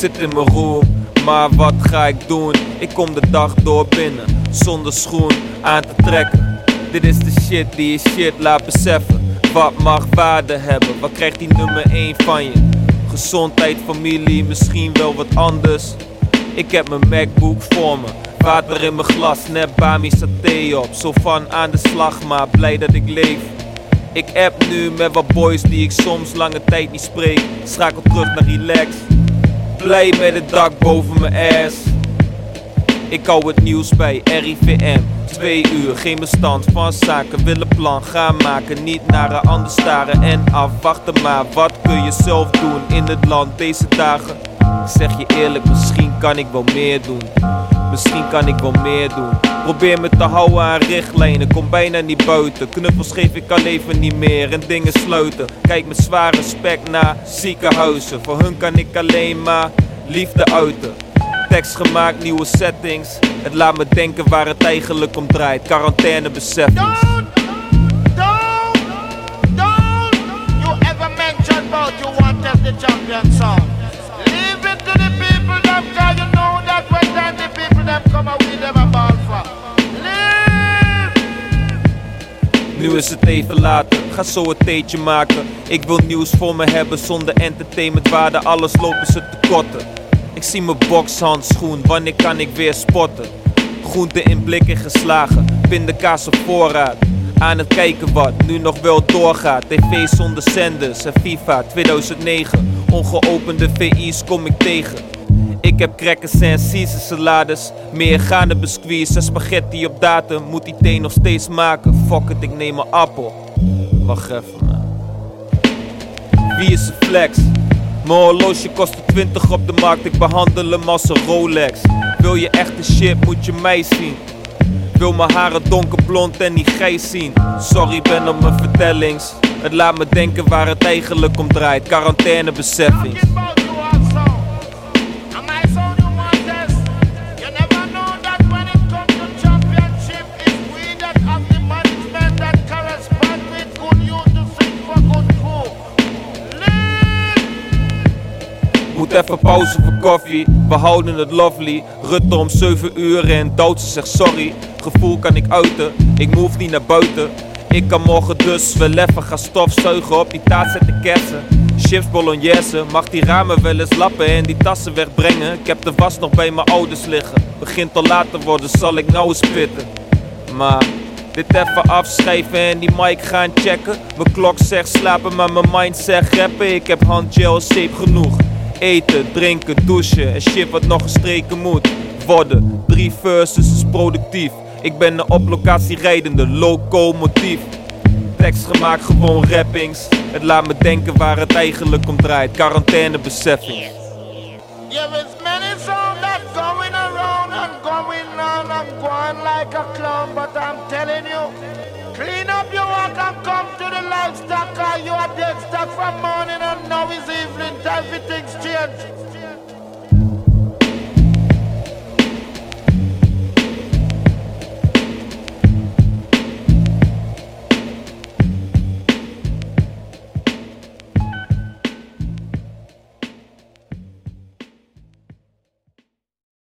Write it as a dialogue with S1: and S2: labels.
S1: Zit in mijn room, maar wat ga ik doen? Ik kom de dag door binnen, zonder schoen aan te trekken. Dit is de shit die je shit laat beseffen. Wat mag waarde hebben? Wat krijgt die nummer 1 van je? Gezondheid, familie, misschien wel wat anders. Ik heb mijn MacBook voor me. Water in mijn glas, net Bami saté op. Zo van aan de slag, maar blij dat ik leef. Ik app nu met wat boys die ik soms lange tijd niet spreek. Schakel terug naar relax. Blij met het dak boven mijn ass. Ik hou het nieuws bij RIVM. Twee uur, geen bestand van zaken. Willen plan gaan maken, niet naar een ander staren en afwachten. Maar wat kun je zelf doen in het land deze dagen? Ik zeg je eerlijk, misschien kan ik wel meer doen. Misschien kan ik wel meer doen. Probeer me te houden aan richtlijnen, kom bijna niet buiten. Knuffels geef ik al even niet meer en dingen sluiten. Kijk met zwaar respect naar ziekenhuizen. Voor hun kan ik alleen maar liefde uiten. Tekst gemaakt, nieuwe settings. Het laat me denken waar het eigenlijk om draait. Quarantaine.
S2: Don't, don't, don't you ever mention about you want as the champion song.
S1: Nu is het even later, ga zo een theetje maken. Ik wil nieuws voor me hebben zonder entertainmentwaarde. Alles lopen ze te kotten. Ik zie mijn bokshandschoen, wanneer kan ik weer spotten? Groenten in blikken geslagen, pindakaas op voorraad. Aan het kijken wat nu nog wel doorgaat. TV zonder zenders en FIFA 2009. Ongeopende VI's kom ik tegen. Ik heb crackers en Caesar salades. Meer gaande biscuits en spaghetti op datum. Moet die thee nog steeds maken. Fuck it, ik neem een appel. Wacht even man. Wie is een flex? Mijn horloge kost 20 op de markt, ik behandel hem als een Rolex. Wil je echte shit, moet je mij zien. Wil mijn haren donkerblond en niet grijs zien. Sorry, ben op mijn vertellings. Het laat me denken waar het eigenlijk om draait. Quarantaine beseffings. Even pauze voor koffie, we houden het lovely. Rutte om 7 uur en Duitse zegt sorry. Gevoel kan ik uiten, ik move niet naar buiten. Ik kan morgen dus wel even gaan stofzuigen op die taart zetten kersen. Chips bolognese, mag die ramen wel eens lappen en die tassen wegbrengen. Ik heb de was nog bij mijn ouders liggen. Begint al laat te worden, zal ik nou spitten. Maar dit even afschrijven en die mic gaan checken. Mijn klok zegt slapen, maar mijn mind zegt rappen. Ik heb handgel, zeep genoeg. Eten, drinken, douchen en shit wat nog gestreken moet worden. Drie verses is productief. Ik ben een op locatie rijdende locomotief. Tekst gemaakt, gewoon rappings. Het laat me denken waar het eigenlijk om draait. Quarantaine beseffing.
S2: Yeah, things change.